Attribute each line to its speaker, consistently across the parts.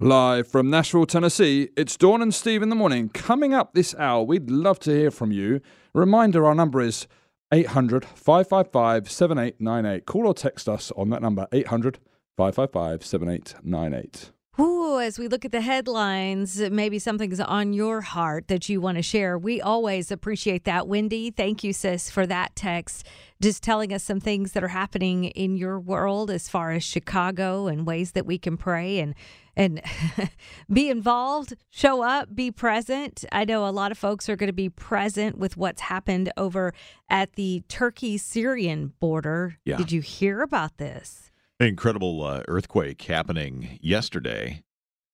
Speaker 1: Live from Nashville, Tennessee, it's Dawn and Steve in the morning. Coming up this hour, we'd love to hear from you. Reminder our number is 800 555 7898. Call or text us on that number 800 555 7898.
Speaker 2: Ooh, as we look at the headlines, maybe something's on your heart that you want to share. We always appreciate that. Wendy, thank you, sis, for that text. Just telling us some things that are happening in your world as far as Chicago and ways that we can pray and and be involved, show up, be present. I know a lot of folks are going to be present with what's happened over at the Turkey Syrian border.
Speaker 3: Yeah.
Speaker 2: Did you hear about this?
Speaker 3: Incredible uh, earthquake happening yesterday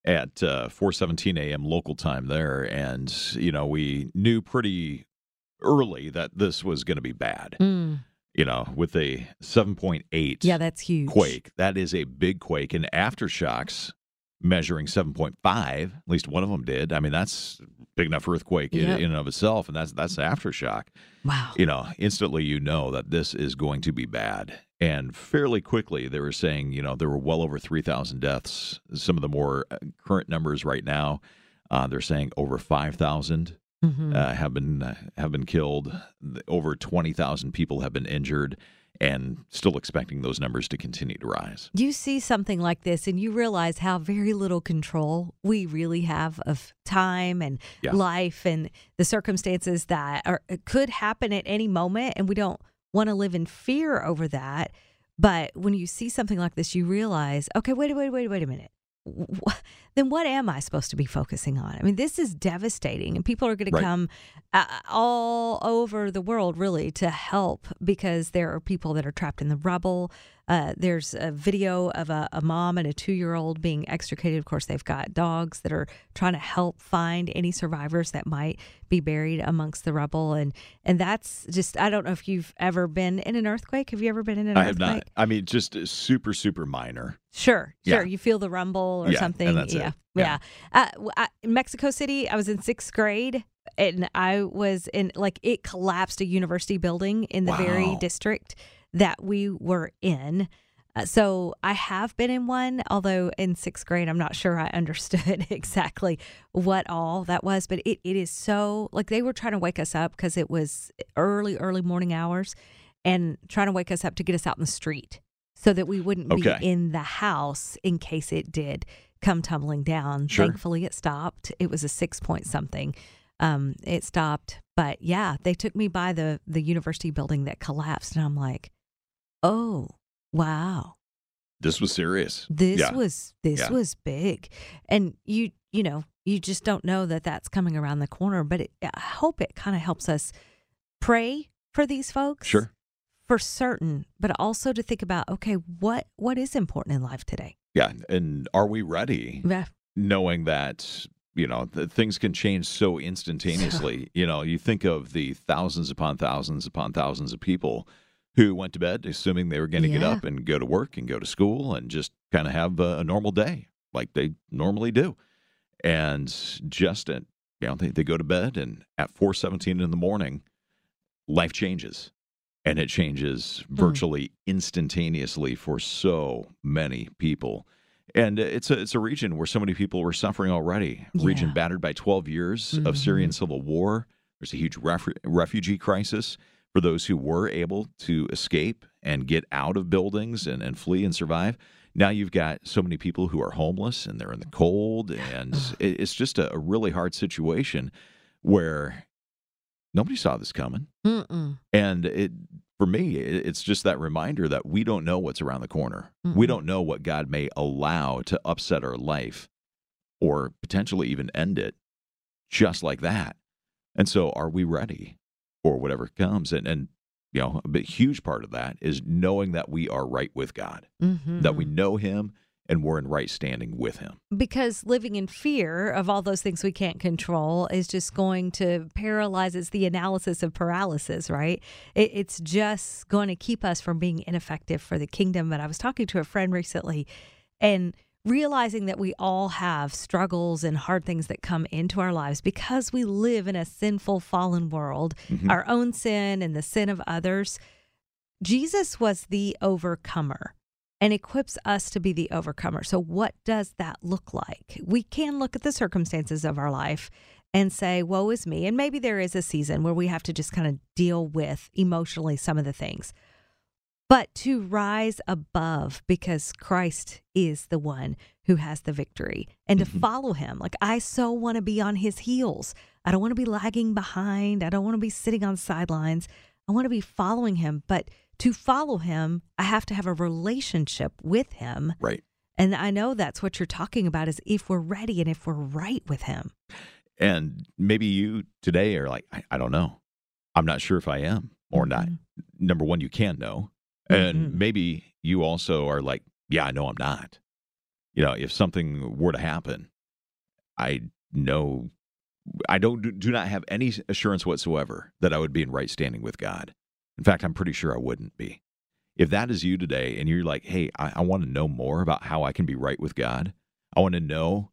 Speaker 3: at uh, 4:17 a.m. local time there, and you know we knew pretty early that this was going to be bad. You know, with a 7.8
Speaker 2: Yeah, that's huge.
Speaker 3: quake, that is a big quake, and aftershocks measuring 7.5. At least one of them did. I mean, that's big enough earthquake in, in and of itself, and that's that's aftershock
Speaker 2: Wow.
Speaker 3: you know, instantly you know that this is going to be bad. And fairly quickly, they were saying, you know, there were well over 3,000 deaths. Some of the more uh, current numbers right now, uh, they're saying over 5,000
Speaker 2: Mhm.
Speaker 3: uh, have been uh, have been killed. Over 20,000 people have been injured, and still expecting those numbers to continue to rise.
Speaker 2: you see something like this and you realize how very little control we really have of time and
Speaker 3: Yeah.
Speaker 2: life and the circumstances that are could happen at any moment and we don't want to live in fear over that but when you see something like this you realize okay wait wait wait wait a minute then what am I supposed to be focusing on? I mean, this is devastating, and people are going
Speaker 3: Right.
Speaker 2: to come uh, all over the world really to help because there are people that are trapped in the rubble. Uh, there's a video of a, a mom and a two year old being extricated. Of course, they've got dogs that are trying to help find any survivors that might be buried amongst the rubble, and and that's just I don't know if you've ever been in an earthquake. Have you ever been in an earthquake?
Speaker 3: I have not. I mean, just uh, super, super minor.
Speaker 2: Sure,
Speaker 3: Yeah.
Speaker 2: sure. You feel the rumble or
Speaker 3: Yeah, and
Speaker 2: something.
Speaker 3: that's
Speaker 2: yeah,
Speaker 3: Yeah.
Speaker 2: Uh, I, in Mexico City, I was in sixth grade, and I was in like it collapsed a university building in the very district that we were in. Uh, so I have been in one, although in sixth grade, I'm not sure I understood exactly what all that was. But it, it is so like they were trying to wake us up because it was early, early morning hours, and trying to wake us up to get us out in the street so that we wouldn't
Speaker 3: Okay.
Speaker 2: be in the house in case it did come tumbling down.
Speaker 3: Sure.
Speaker 2: Thankfully, it stopped. It was a six point something. Um, it stopped, but yeah, they took me by the the university building that collapsed, and I'm like, oh wow,
Speaker 3: This was serious.
Speaker 2: this
Speaker 3: Yeah.
Speaker 2: was this
Speaker 3: Yeah.
Speaker 2: was big, and you you know you just don't know that that's coming around the corner. But it, I hope it kind of helps us pray for these folks,
Speaker 3: Sure.
Speaker 2: For certain, but also to think about okay, what what is important in life today?
Speaker 3: Yeah. And are we ready?
Speaker 2: Yeah.
Speaker 3: knowing that you know that things can change so instantaneously you know you think of the thousands upon thousands upon thousands of people who went to bed assuming they were going to get up and go to work and go to school and just kind of have a, a normal day like they normally do and just at you know they, they go to bed and at 417 in the morning life changes and it changes hmm. virtually instantaneously for so many people and it's a it's a region where so many people were suffering already. Region battered by 12 years of mm-hmm. Syrian civil war. There's a huge ref- refugee crisis for those who were able to escape and get out of buildings and, and flee and survive. Now you've got so many people who are homeless and they're in the cold, and it's just a, a really hard situation where nobody saw this coming.
Speaker 2: Mm-mm.
Speaker 3: And it for me, it- it's just that reminder that we don't know what's around the corner. We
Speaker 2: Mm-mm.
Speaker 3: don't know what God may allow to upset our life or potentially even end it just like that. And so are we ready for whatever comes? And and you know, a huge part of that is knowing that we are right with God, that we
Speaker 2: Mhm.
Speaker 3: know him and we're in right standing with him.
Speaker 2: because living in fear of all those things we can't control is just going to paralyze. It's the analysis of paralysis, right? It, it's just going to keep us from being ineffective for the kingdom. But I was talking to a friend recently and realizing that we all have struggles and hard things that come into our lives because we live in a sinful, fallen world, mm-hmm. our own sin and the sin of others. Jesus was the overcomer. And equips us to be the overcomer. So, what does that look like? We can look at the circumstances of our life and say, Woe is me. And maybe there is a season where we have to just kind of deal with emotionally some of the things. But to rise above because Christ is the one who has the victory and to
Speaker 3: Mhm.
Speaker 2: follow him. Like, I so want to be on his heels. I don't want to be lagging behind. I don't want to be sitting on sidelines. I want to be following him. But to follow him, I have to have a relationship with him.
Speaker 3: Right.
Speaker 2: And I know that's what you're talking about is if we're ready and if we're right with him.
Speaker 3: And maybe you today are like, I, I don't know. I'm not sure if I am or not.
Speaker 2: Mhm.
Speaker 3: Number one, you can know. And
Speaker 2: Mhm.
Speaker 3: maybe you also are like, yeah, I know I'm not. You know, if something were to happen, I know I don't do not have any assurance whatsoever that I would be in right standing with God. In fact, I'm pretty sure I wouldn't be. If that is you today and you're like, hey, I, I want to know more about how I can be right with God, I want to know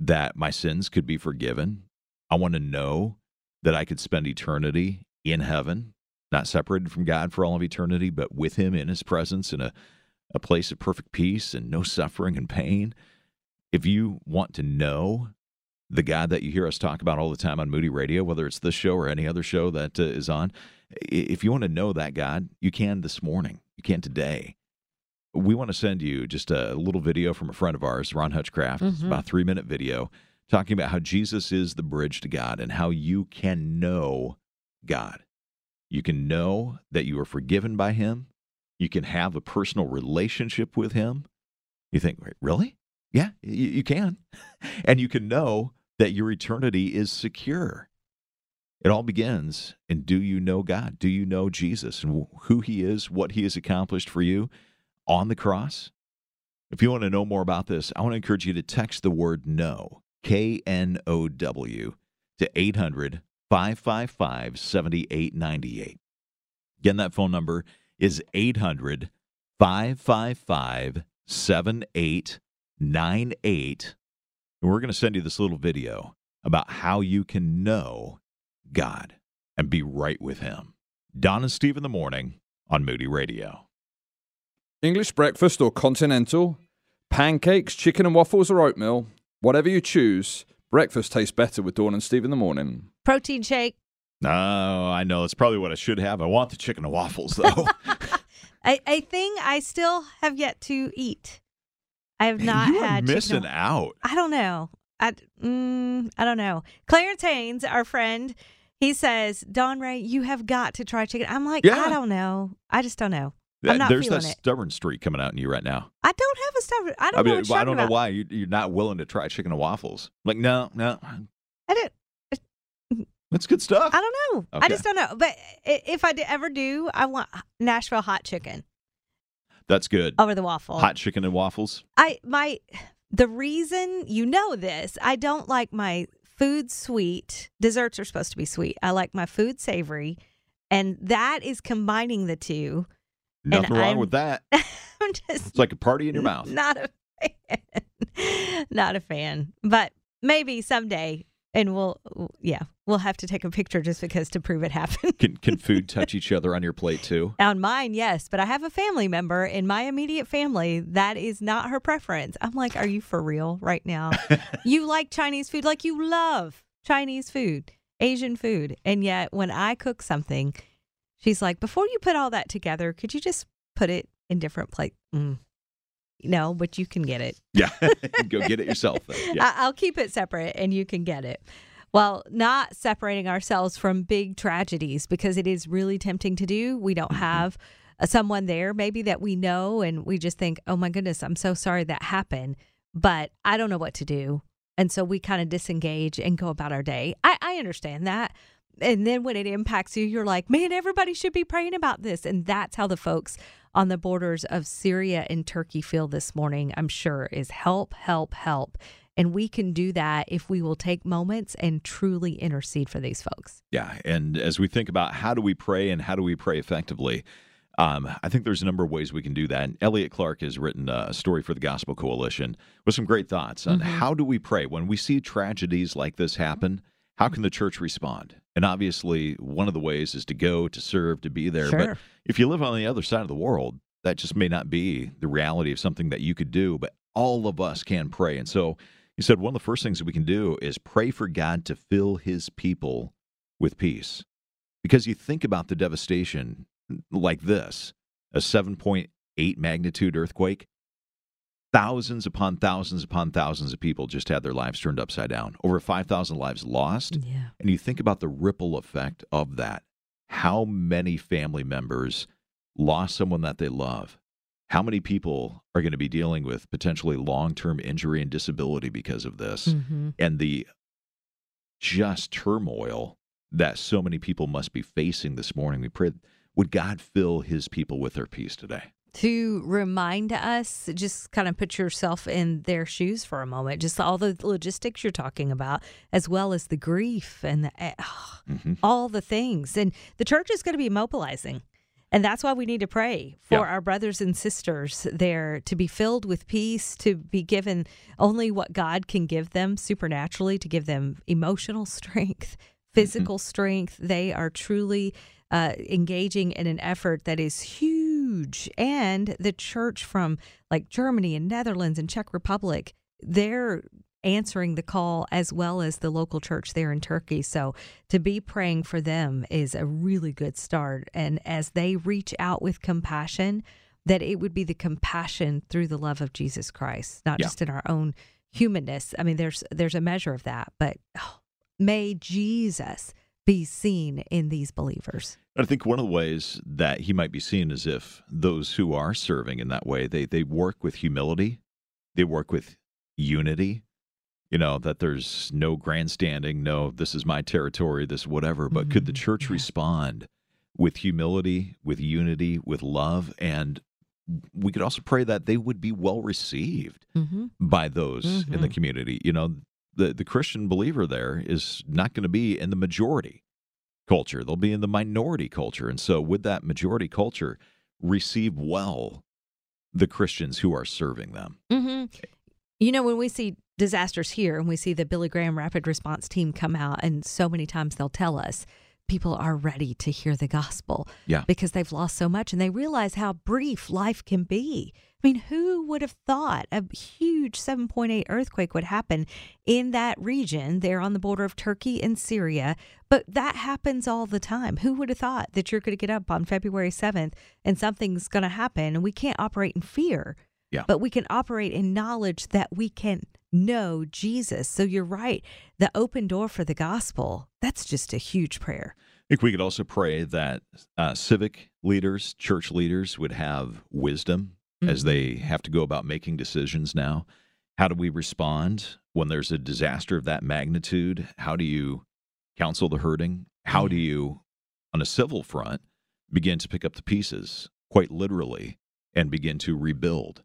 Speaker 3: that my sins could be forgiven. I want to know that I could spend eternity in heaven, not separated from God for all of eternity, but with Him in His presence in a, a place of perfect peace and no suffering and pain. If you want to know the God that you hear us talk about all the time on Moody Radio, whether it's this show or any other show that uh, is on, if you want to know that God, you can this morning. You can today. We want to send you just a little video from a friend of ours, Ron Hutchcraft. It's
Speaker 2: Mhm.
Speaker 3: about a three minute video talking about how Jesus is the bridge to God and how you can know God. You can know that you are forgiven by Him. You can have a personal relationship with Him. You think, really? Yeah, you, you can. and you can know that your eternity is secure. It all begins in do you know God? Do you know Jesus and who He is, what He has accomplished for you on the cross? If you want to know more about this, I want to encourage you to text the word know, K N O W, to 800 555 7898. Again, that phone number is 800 555 7898. And we're going to send you this little video about how you can know God and be right with Him. Dawn and Steve in the morning on Moody Radio.
Speaker 1: English breakfast or continental, pancakes, chicken and waffles or oatmeal, whatever you choose, breakfast tastes better with Dawn and Steve in the morning.
Speaker 2: Protein shake.
Speaker 3: Oh, I know. That's probably what I should have. I want the chicken and waffles, though.
Speaker 2: A, a thing I still have yet to eat. I have not
Speaker 3: you
Speaker 2: had
Speaker 3: missing
Speaker 2: and-
Speaker 3: out.
Speaker 2: I don't know. I mm, I don't know. Clarence Haynes, our friend, he says, Dawn Rae, you have got to try chicken. I'm like,
Speaker 3: Yeah.
Speaker 2: I don't know. I just don't know. I'm not
Speaker 3: There's
Speaker 2: feeling
Speaker 3: that
Speaker 2: it.
Speaker 3: stubborn streak coming out in you right now.
Speaker 2: I don't have a stubborn. I don't
Speaker 3: I
Speaker 2: know what you're
Speaker 3: I don't
Speaker 2: talking
Speaker 3: know
Speaker 2: about.
Speaker 3: why you, you're not willing to try chicken and waffles. Like, no, no,
Speaker 2: I don't.
Speaker 3: Uh, that's good stuff.
Speaker 2: I don't know. I
Speaker 3: Okay.
Speaker 2: just don't know. But i- if I d- ever do, I want Nashville hot chicken
Speaker 3: That's good.
Speaker 2: over the waffle.
Speaker 3: Hot chicken and waffles.
Speaker 2: I my the reason you know this, I don't like my food sweet. Desserts are supposed to be sweet. I like my food savory, and that is combining the two. And
Speaker 3: Nothing wrong
Speaker 2: I'm-
Speaker 3: with that.
Speaker 2: I'm just
Speaker 3: It's like a party in your mouth.
Speaker 2: not a fan. not a fan. But maybe someday and we'll yeah, we'll have to take a picture just because to prove it happened.
Speaker 3: Can can food touch each other on your plate too?
Speaker 2: On mine, yes, but I have a family member in my immediate family that is not her preference. I'm like, are you for real right now? you like Chinese food like you love Chinese food, Asian food, and yet when I cook something, she's like, before you put all that together, could you just put it in different plates? Mm. No, but you can get it.
Speaker 3: Yeah, go get it yourself. Yeah.
Speaker 2: I'll keep it separate and you can get it. Well, not separating ourselves from big tragedies because it is really tempting to do. We don't
Speaker 3: Mm-hmm.
Speaker 2: have uh, someone there maybe that we know and we just think, oh my goodness, I'm so sorry that happened, but I don't know what to do. And so we kind of disengage and go about our day. I, I understand that. And then when it impacts you, you're like, man, everybody should be praying about this. And that's how the folks on the borders of Syria and Turkey feel this morning, I'm sure, is help, help, help. And we can do that if we will take moments and truly intercede for these folks.
Speaker 3: Yeah, and as we think about how do we pray and how do we pray effectively, um, I think there's a number of ways we can do that. And Elliot Clark has written a story for the Gospel Coalition with some great thoughts on
Speaker 2: Mhm.
Speaker 3: how do we pray when we see tragedies like this happen. How can the church respond? And obviously, one of the ways is to go, to serve, to be there. But if you live on the other side of the world, that just may not be the reality of something that you could do, but all of us can pray. And so he said one of the first things that we can do is pray for God to fill his people with peace. Because you think about the devastation like this a 7.8 magnitude earthquake, thousands upon thousands upon thousands of people just had their lives turned upside down, over 5,000 lives lost.
Speaker 2: Yeah.
Speaker 3: And you think about the ripple effect of that. How many family members lost someone that they love? How many people are going to be dealing with potentially long term injury and disability because of this?
Speaker 2: Mm-hmm.
Speaker 3: And the just turmoil that so many people must be facing this morning. We pray, would God fill his people with their peace today?
Speaker 2: To remind us, just kind of put yourself in their shoes for a moment, just all the logistics you're talking about, as well as the grief and the, eh,
Speaker 3: Mhm.
Speaker 2: all the things. And the church is going to be mobilizing. And that's why we need to pray for
Speaker 3: Yeah.
Speaker 2: our brothers and sisters there to be filled with peace, to be given only what God can give them supernaturally, to give them emotional strength, physical strength. They are truly uh, engaging in an effort that is huge. And the church from like Germany and Netherlands and Czech Republic, they're answering the call as well as the local church there in Turkey. So to be praying for them is a really good start. And as they reach out with compassion, that it would be the compassion through the love of Jesus Christ, not
Speaker 3: Yeah.
Speaker 2: just in our own humanness. I mean, there's there's a measure of that, but oh, may Jesus be seen in these believers.
Speaker 3: I think one of the ways that he might be seen is if those who are serving in that way, they, they work with humility, they work with unity, you know, that there's no grandstanding, no, this is my territory, this whatever. But could the
Speaker 2: Mhm.
Speaker 3: church
Speaker 2: Yeah.
Speaker 3: respond with humility, with unity, with love? And we could also pray that they would be well received
Speaker 2: Mm-hmm.
Speaker 3: by those in the
Speaker 2: Mhm.
Speaker 3: community. You know, the, the Christian believer there is not going to be in the majority culture, they'll be in the minority culture. And so, would that majority culture receive well the Christians who are serving them?
Speaker 2: hmm You know, when we see disasters here and we see the Billy Graham Rapid Response Team come out, and so many times they'll tell us people are ready to hear the gospel
Speaker 3: Yeah.
Speaker 2: because they've lost so much and they realize how brief life can be. I mean, who would have thought a huge 7.8 earthquake would happen in that region there on the border of Turkey and Syria? But that happens all the time. Who would have thought that you're going to get up on February 7th and something's going to happen and we can't operate in fear?
Speaker 3: Yeah.
Speaker 2: But we can operate in knowledge that we can know Jesus. So you're right. The open door for the gospel, that's just a huge prayer.
Speaker 3: I think we could also pray that uh, civic leaders, church leaders would have wisdom as they have to go about making decisions now. How do we respond when there's a disaster of that magnitude? How do you counsel the hurting? How do you, on a civil front, begin to pick up the pieces, quite literally, and begin to rebuild?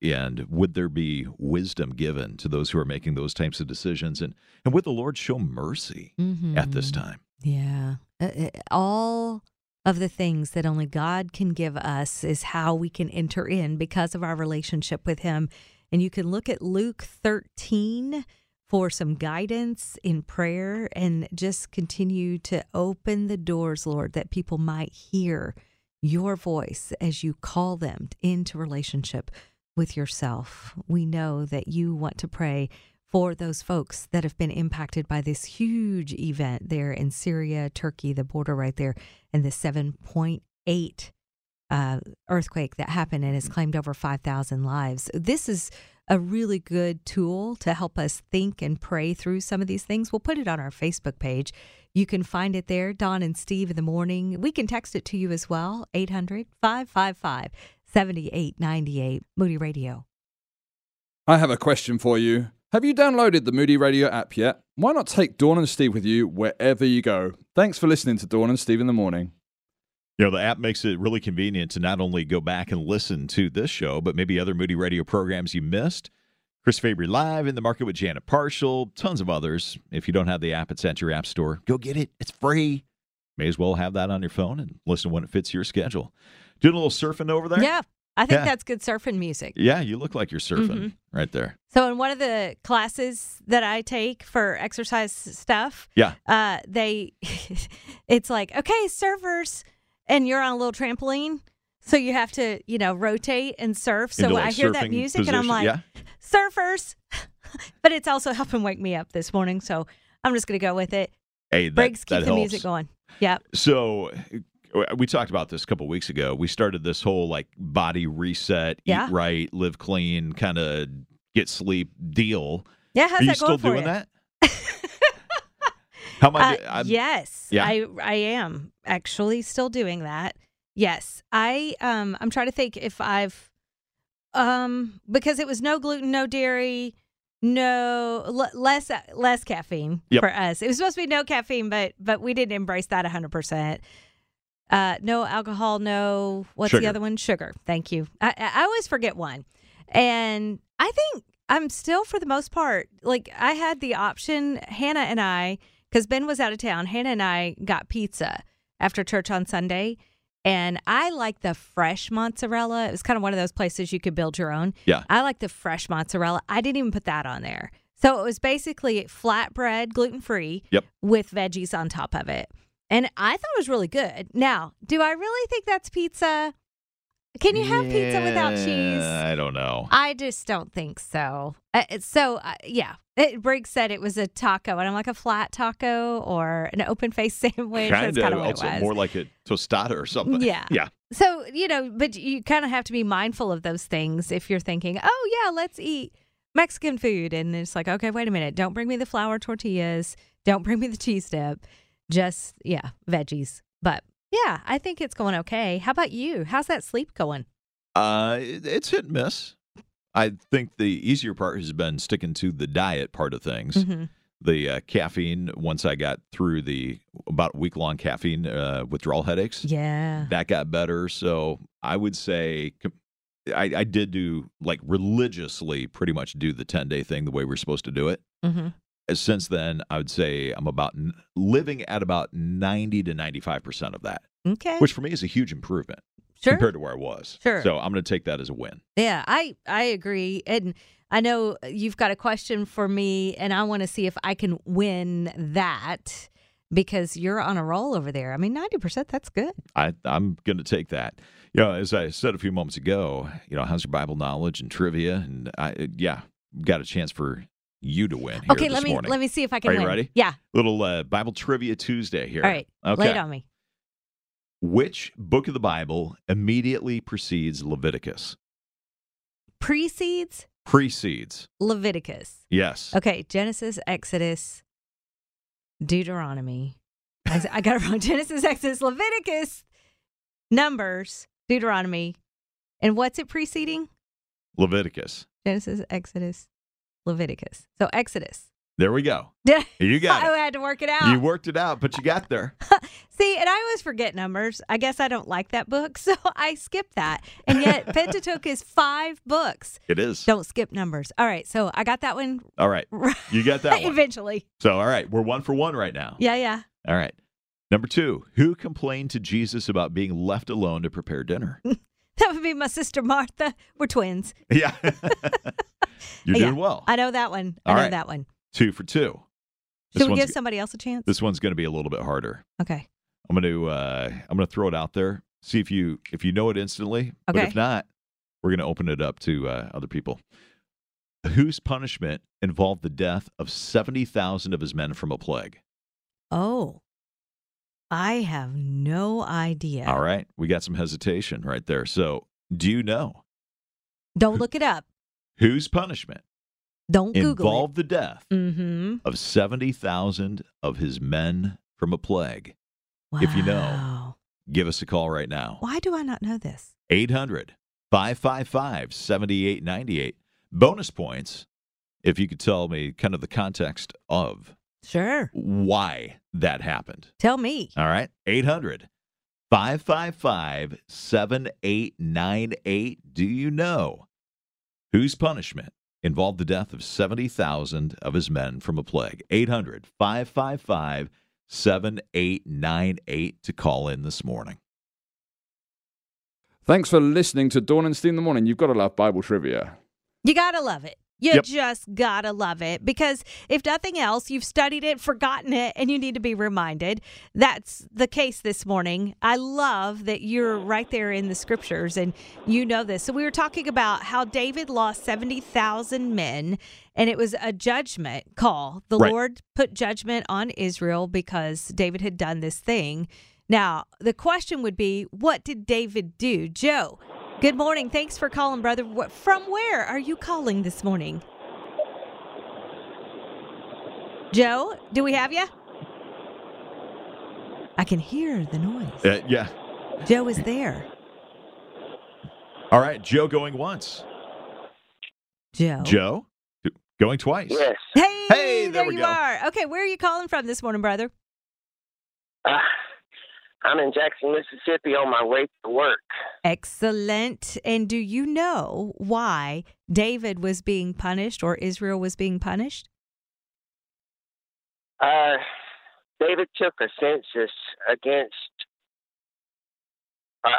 Speaker 3: And would there be wisdom given to those who are making those types of decisions? And, and would the Lord show mercy at this
Speaker 2: Mhm.
Speaker 3: time?
Speaker 2: Yeah. Uh, uh, all of the things that only God can give us is how we can enter in because of our relationship with Him. And you can look at Luke 13 for some guidance in prayer and just continue to open the doors, Lord, that people might hear your voice as you call them into relationship with yourself. We know that you want to pray for those folks that have been impacted by this huge event there in Syria, Turkey, the border right there, and the 7.8 uh, earthquake that happened and has claimed over 5,000 lives. This is a really good tool to help us think and pray through some of these things. We'll put it on our Facebook page. You can find it there, Dawn and Steve in the morning. We can text it to you as well, 800 555 7898, Moody Radio.
Speaker 1: I have a question for you. Have you downloaded the Moody Radio app yet? Why not take Dawn and Steve with you wherever you go? Thanks for listening to Dawn and Steve in the morning.
Speaker 3: You know, the app makes it really convenient to not only go back and listen to this show, but maybe other Moody Radio programs you missed. Chris Fabry Live in the market with Janet Parshall, tons of others. If you don't have the app, it's at your app store. Go get it. It's free. May as well have that on your phone and listen when it fits your schedule. Doing a little surfing over there?
Speaker 2: Yeah, I think
Speaker 3: Yeah.
Speaker 2: that's good surfing music.
Speaker 3: Yeah, you look like you're surfing
Speaker 2: Mhm.
Speaker 3: right there.
Speaker 2: So, in one of the classes that I take for exercise stuff,
Speaker 3: Yeah.
Speaker 2: uh, they, it's like, okay, surfers, and you're on a little trampoline. So you have to, you know, rotate and surf. So
Speaker 3: like,
Speaker 2: I hear that music and I'm like,
Speaker 3: yeah.
Speaker 2: surfers. but it's also helping wake me up this morning. So I'm just going to go with it.
Speaker 3: Hey, that,
Speaker 2: Briggs,
Speaker 3: that
Speaker 2: keep the
Speaker 3: helps.
Speaker 2: music going. Yep.
Speaker 3: So we talked about this a couple weeks ago. We started this whole like body reset,
Speaker 2: Yeah.
Speaker 3: eat right, live clean, kind of get sleep deal.
Speaker 2: Yeah. How's
Speaker 3: Are you still doing
Speaker 2: you?
Speaker 3: that? How much?
Speaker 2: Uh, yes,
Speaker 3: Yeah.
Speaker 2: I I am actually still doing that. Yes, I um I'm trying to think if I've um because it was no gluten, no dairy, no l- less less caffeine
Speaker 3: Yep.
Speaker 2: for us. It was supposed to be no caffeine, but but we didn't embrace that 100. percent Uh, no alcohol, no what's
Speaker 3: Sugar.
Speaker 2: the other one? Sugar. Thank you. I, I always forget one, and I think I'm still for the most part like I had the option. Hannah and I, because Ben was out of town, Hannah and I got pizza after church on Sunday. And I like the fresh mozzarella. It was kind of one of those places you could build your own.
Speaker 3: Yeah.
Speaker 2: I like the fresh mozzarella. I didn't even put that on there. So it was basically flatbread, gluten free,
Speaker 3: Yep.
Speaker 2: with veggies on top of it. And I thought it was really good. Now, do I really think that's pizza? Can you have pizza without cheese?
Speaker 3: I don't know.
Speaker 2: I just don't think so. Uh, so, uh, yeah. It, Briggs said it was a taco, and I'm like a flat taco or an open face sandwich. That's
Speaker 3: Kind
Speaker 2: kind
Speaker 3: of
Speaker 2: of what it
Speaker 3: also
Speaker 2: was.
Speaker 3: more like a tostada or something.
Speaker 2: Yeah.
Speaker 3: Yeah.
Speaker 2: So, you know, but you kind of have to be mindful of those things if you're thinking, oh, yeah, let's eat Mexican food. And it's like, okay, wait a minute. Don't bring me the flour tortillas. Don't bring me the cheese dip. Just, yeah, veggies. But yeah, I think it's going okay. How about you? How's that sleep going?
Speaker 3: Uh, it's hit and miss. I think the easier part has been sticking to the diet part of things.
Speaker 2: Mm-hmm.
Speaker 3: The uh, caffeine, once I got through the about week long caffeine uh, withdrawal headaches,
Speaker 2: Yeah.
Speaker 3: that got better. So I would say I, I did do like religiously pretty much do the 10 day thing the way we're supposed to do it.
Speaker 2: Mm-hmm.
Speaker 3: Uh, Since then, I would say I'm about n- living at about 90 to 95% of that,
Speaker 2: Okay.
Speaker 3: which for me is a huge improvement
Speaker 2: sure.
Speaker 3: compared to where I was.
Speaker 2: Sure.
Speaker 3: So I'm going to take that as a win.
Speaker 2: Yeah, I I agree, and I know you've got a question for me, and I want to see if I can win that because you're on a roll over there. I mean, ninety percent, that's good.
Speaker 3: I, I'm going to take that. You know, as I said a few moments ago, you know, how's your Bible knowledge and trivia? And I, yeah, got a chance for you to win here
Speaker 2: okay, let me
Speaker 3: morning.
Speaker 2: let me see if I can
Speaker 3: Are you
Speaker 2: win.
Speaker 3: ready?
Speaker 2: Yeah.
Speaker 3: Little uh, Bible trivia Tuesday here.
Speaker 2: All right.
Speaker 3: Okay.
Speaker 2: Lay it on me.
Speaker 3: Which book of the Bible immediately precedes Leviticus?
Speaker 2: Precedes
Speaker 3: Precedes.
Speaker 2: Leviticus.
Speaker 3: Yes.
Speaker 2: Okay, Genesis, Exodus, Deuteronomy. I, I got it wrong. Genesis, Exodus, Leviticus, Numbers, Deuteronomy, and what's it preceding?
Speaker 3: Leviticus.
Speaker 2: Genesis, Exodus, Leviticus. So Exodus.
Speaker 3: There we go. You got
Speaker 2: I had to work it out.
Speaker 3: You worked it out, but you got there.
Speaker 2: See, and I always forget numbers. I guess I don't like that book, so I skip that. And yet, Pentateuch is five books.
Speaker 3: It is.
Speaker 2: Don't skip numbers. All right, so I got that one
Speaker 3: All right. You got that one.
Speaker 2: eventually.
Speaker 3: So, all right. We're one for one right now.
Speaker 2: Yeah, yeah.
Speaker 3: All right. Number two, who complained to Jesus about being left alone to prepare dinner?
Speaker 2: That would be my sister Martha. We're twins.
Speaker 3: yeah. You're
Speaker 2: Yeah.
Speaker 3: doing well.
Speaker 2: I know that one. I
Speaker 3: All
Speaker 2: know
Speaker 3: right.
Speaker 2: that one.
Speaker 3: Two for two. This
Speaker 2: Should we give somebody else a chance?
Speaker 3: this one's going to be a little bit harder.
Speaker 2: Okay.
Speaker 3: I'm going to uh, I'm going to throw it out there. See if you if you know it instantly. But
Speaker 2: Okay.
Speaker 3: if not, we're going to open it up to uh, other people. Whose punishment involved the death of seventy thousand of his men from a plague?
Speaker 2: Oh, I have no idea.
Speaker 3: All right, we got some hesitation right there. So, do you know
Speaker 2: Don't look it up.
Speaker 3: whose punishment
Speaker 2: Don't Google
Speaker 3: involved the death.
Speaker 2: Mm-hmm.
Speaker 3: of seventy thousand of his men from a plague? If you know. Give us a call right now.
Speaker 2: Why do I not know this?
Speaker 3: 800 555 7898. Bonus points if you could tell me kind of the context of
Speaker 2: Sure.
Speaker 3: why that happened.
Speaker 2: Tell me.
Speaker 3: All right. 800 555 7898. Do you know whose punishment involved the death of 70,000 of his men from a plague? 800 555 7898 to call in this morning.
Speaker 1: Thanks for listening to Dawn and Steve in the Morning. You've got to love Bible trivia.
Speaker 2: You gotta love it. You
Speaker 3: Yep.
Speaker 2: just gotta love it because if nothing else, you've studied it, forgotten it, and you need to be reminded. That's the case this morning. I love that you're right there in the scriptures and you know this. So, we were talking about how David lost 70,000 men, and it was a judgment call. The
Speaker 3: Right.
Speaker 2: Lord put judgment on Israel because David had done this thing. Now, the question would be what did David do? Joe, good morning. Thanks for calling, brother. From where are you calling this morning? Joe, do we have you? I can hear the noise.
Speaker 3: Uh, yeah.
Speaker 2: Joe is there.
Speaker 3: All right. Joe going once.
Speaker 2: Joe.
Speaker 3: Joe going twice.
Speaker 4: Yes.
Speaker 2: Hey,
Speaker 3: Hey, there
Speaker 2: there,
Speaker 3: we
Speaker 2: you
Speaker 3: go.
Speaker 2: are. Okay, where are you calling from this morning, brother?
Speaker 4: Uh, I'm in Jackson, Mississippi on my way to work.
Speaker 2: Excellent. And do you know why David was being punished or Israel was being punished?
Speaker 4: Uh, David took a census against, uh,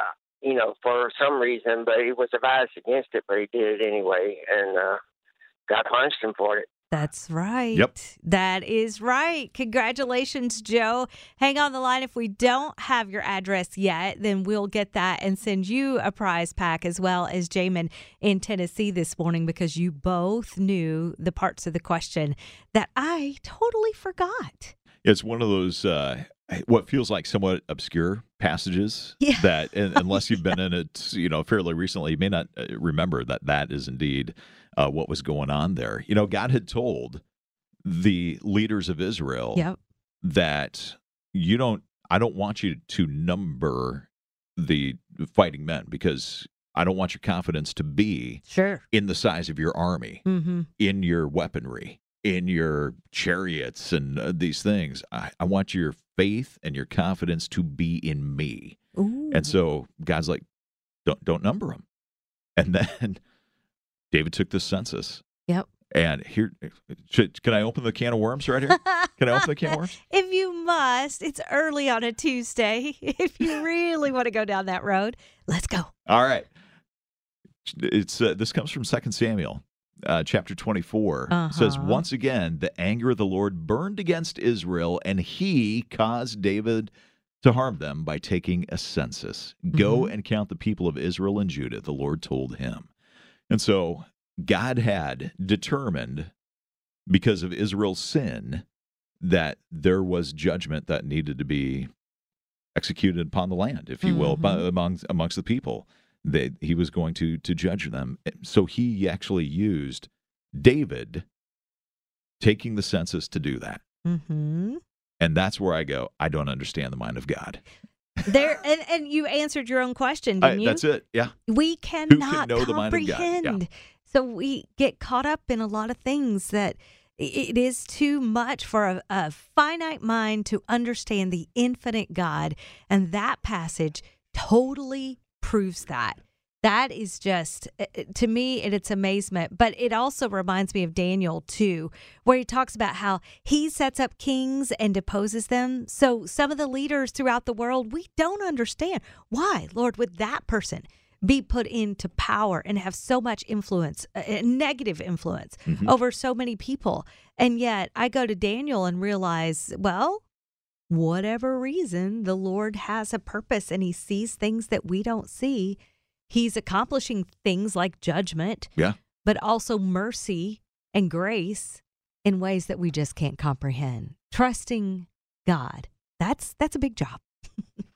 Speaker 4: you know, for some reason, but he was advised against it, but he did it anyway, and uh, God punished him for it.
Speaker 2: That's right.
Speaker 3: Yep.
Speaker 2: That is right. Congratulations, Joe. Hang on the line. If we don't have your address yet, then we'll get that and send you a prize pack as well as Jamin in Tennessee this morning because you both knew the parts of the question that I totally forgot.
Speaker 3: It's one of those uh, what feels like somewhat obscure passages
Speaker 2: Yeah.
Speaker 3: that, unless you've been in it, you know, fairly recently, you may not uh, remember that that is indeed uh, what was going on there. You know, God had told the leaders of Israel
Speaker 2: Yep.
Speaker 3: that you don't. I don't want you to number the fighting men because I don't want your confidence to be
Speaker 2: Sure.
Speaker 3: in the size of your army
Speaker 2: Mm-hmm.
Speaker 3: in your weaponry, in your chariots, and uh, these things. I, I want your faith and your confidence to be in me.
Speaker 2: Ooh.
Speaker 3: And so God's like, don't don't number them. And then David took the census.
Speaker 2: Yep.
Speaker 3: And here, should, can I open the can of worms right here? Can I open the can of worms?
Speaker 2: if you must, it's early on a Tuesday. If you really want to go down that road, let's go.
Speaker 3: All right. It's uh, this comes from Second Samuel, uh, chapter twenty-four. Says,
Speaker 2: Uh-huh.
Speaker 3: "Once again, the anger of the Lord burned against Israel, and He caused David to harm them by taking a census. Go
Speaker 2: Mhm.
Speaker 3: and count the people of Israel and Judah." The Lord told him, and so God had determined, because of Israel's sin, that there was judgment that needed to be executed upon the land, if you will,
Speaker 2: Mhm.
Speaker 3: by, among amongst the people. That he was going to to judge them. So he actually used David taking the census to do that.
Speaker 2: Mm-hmm.
Speaker 3: And that's where I go, I don't understand the mind of God.
Speaker 2: There and, and you answered your own question, didn't you?
Speaker 3: that's it. Yeah.
Speaker 2: We cannot
Speaker 3: know the mind of God? Yeah.
Speaker 2: comprehend. So we get caught up in a lot of things that it is too much for a, a finite mind to understand the infinite God. And that passage totally proves that. That is just, uh, uh, to me, it, it's amazement. But it also reminds me of Daniel, too, where he talks about how he sets up kings and deposes them. So some of the leaders throughout the world, we don't understand. Why, Lord, would that person be put into power and have so much influence, a negative influence over so many people? And yet I go to Daniel and realize, well, whatever reason, the Lord has a purpose and he sees things that we don't see. He's accomplishing things like judgment,
Speaker 3: Yeah.
Speaker 2: but also mercy and grace in ways that we just can't comprehend. Trusting God. That's that's a big job.